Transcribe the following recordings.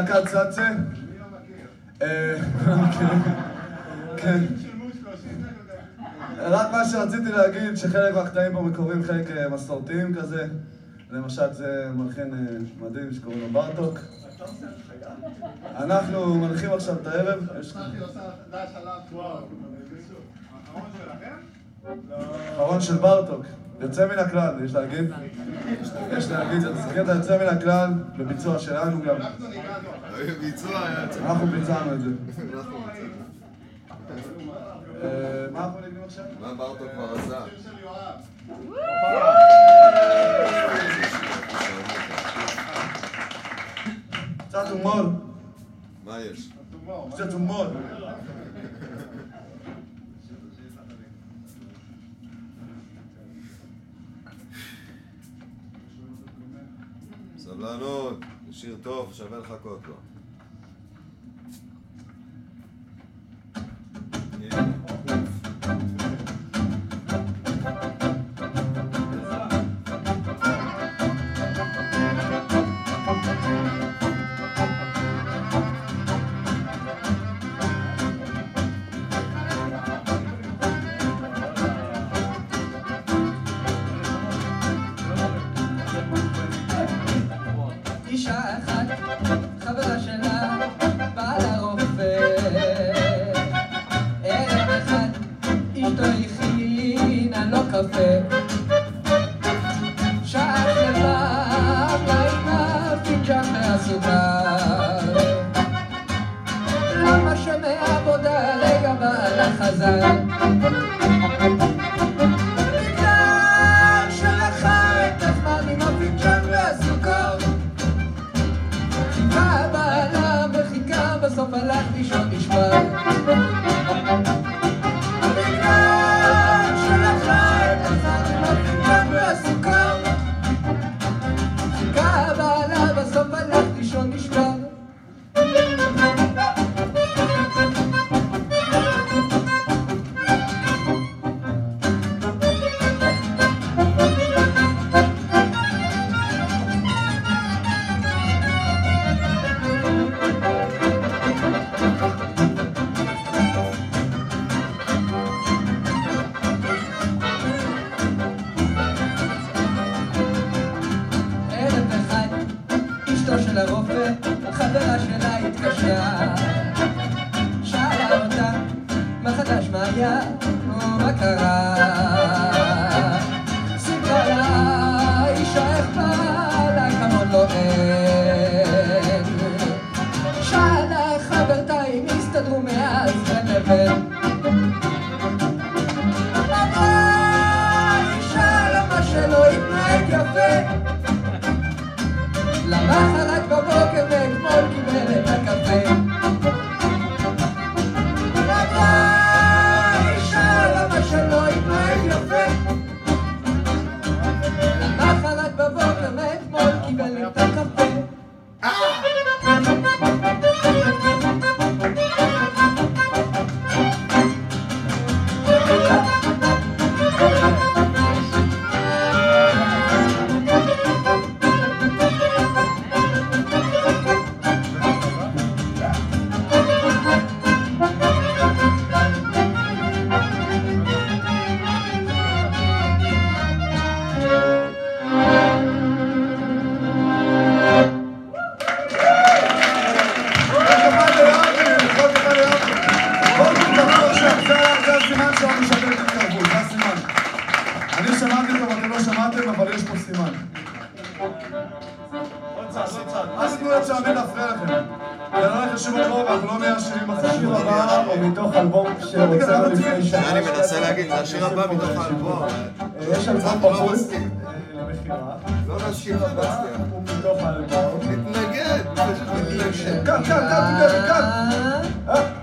להקת צאצה. אה, כן. רק מה שרציתי להגיד, שחלק מהקטעים פה מקוריים, חלק אה, מסורתיים כזה. למשל זה מלחין אה, מדהים שקוראים לו ברטוק. אנחנו מנחים עכשיו את הערב. אחרון של ברטוק. יוצא מן הכלל, יש להגיד. יש להגיד, זה קטע יוצא מן הכלל, בביצוע שלנו גם. אנחנו ביצענו את זה. אה, מה אנחנו נגנים עכשיו? מה ברטו כבר עשה? קצת הומור. מה יש? קצת הומור. סבלנות, זה שיר טוב, שווה לחכות לו. falat mishpat mishpat の中が Dale, אני שמעתי טוב, אתם לא שמעתם, אבל יש פה סימן. אז תנו לצעמי להפריע לכם. ולא חשוב אותו, אנחנו לא מהשירים בחשוב הבא, או מתוך אלבום שהוצאנו לפני שנה. אני מנסה להגיד, זה השיר הבא מתוך האלבום. אה, יש אלבום לא בחוץ אה, לא לשיר הבא, לא מתוך האלבום. מתנגד, מתנגד. כאן, כאן, כאן, כאן. אה?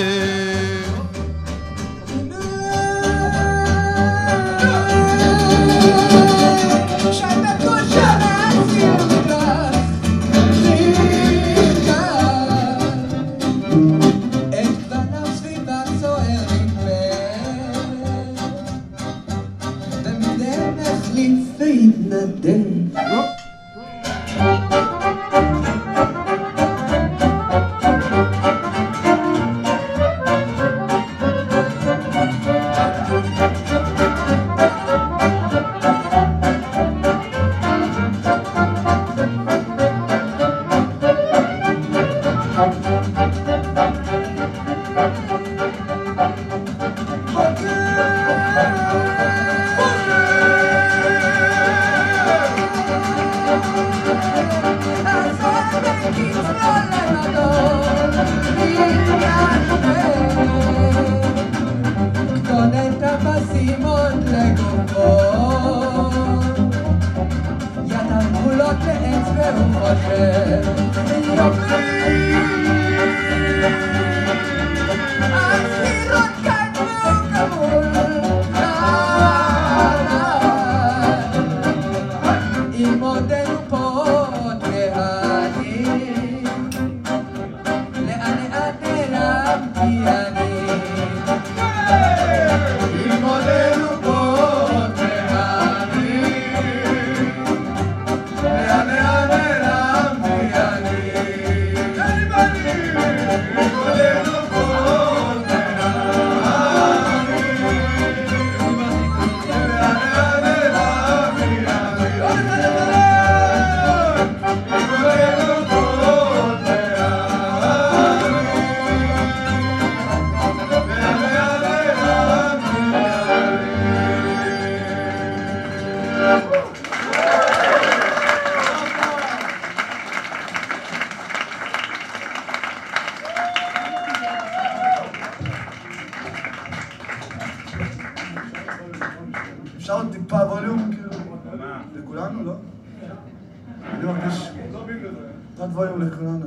Hare דברים לכולנו.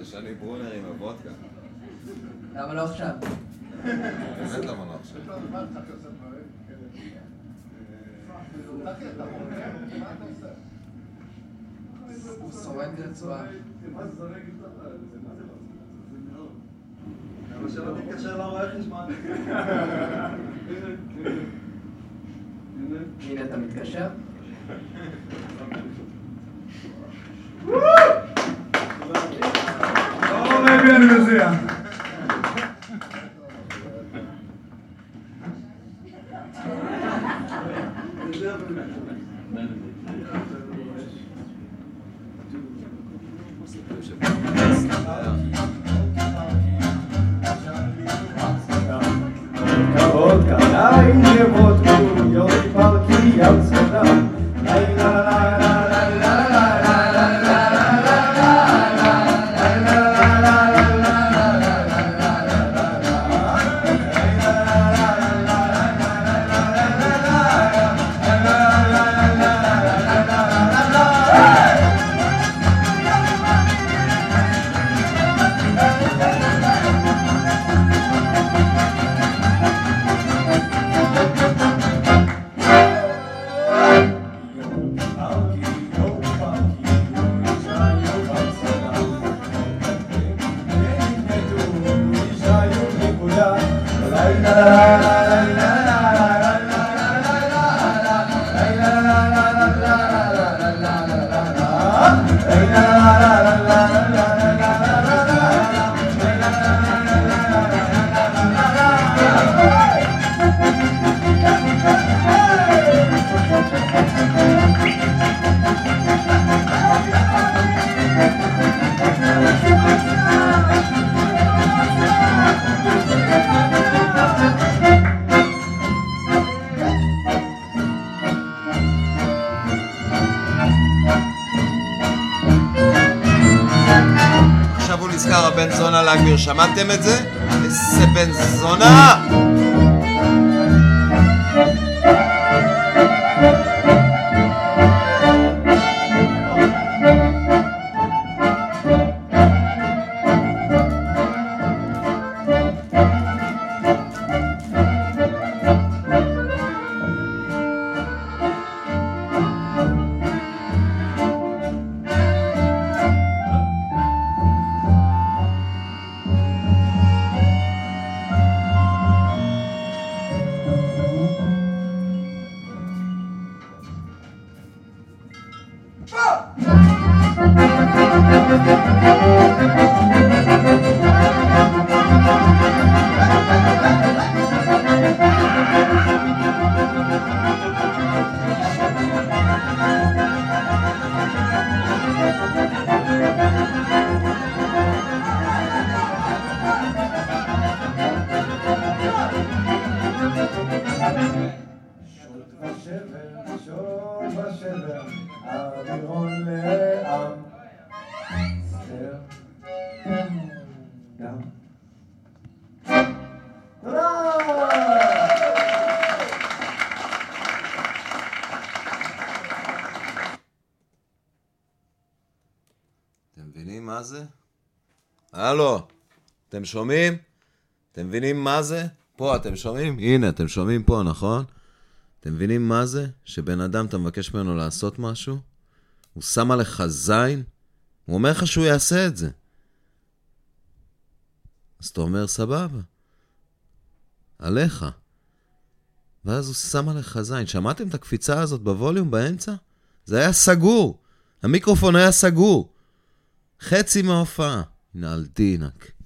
זה שאני ברונר עם הוודקה. למה לא עכשיו? באמת למה לא עכשיו? הוא שורד רצועה. אבל שלא תתקשר לרואה חשבון. הנה אתה מתקשר? Adriano. נזכר, הבן זונה להגביר, שמעתם את זה? איזה בן זונה! Vamos! זה? הלו, אתם שומעים? אתם מבינים מה זה? פה, אתם שומעים? הנה, אתם שומעים פה, נכון? אתם מבינים מה זה? שבן אדם, אתה מבקש ממנו לעשות משהו, הוא שם עליך זין, הוא אומר לך שהוא יעשה את זה. אז אתה אומר, סבבה. עליך. ואז הוא שם עליך זין. שמעתם את הקפיצה הזאת בווליום באמצע? זה היה סגור. המיקרופון היה סגור. חצי מההופעה. נעל דינק.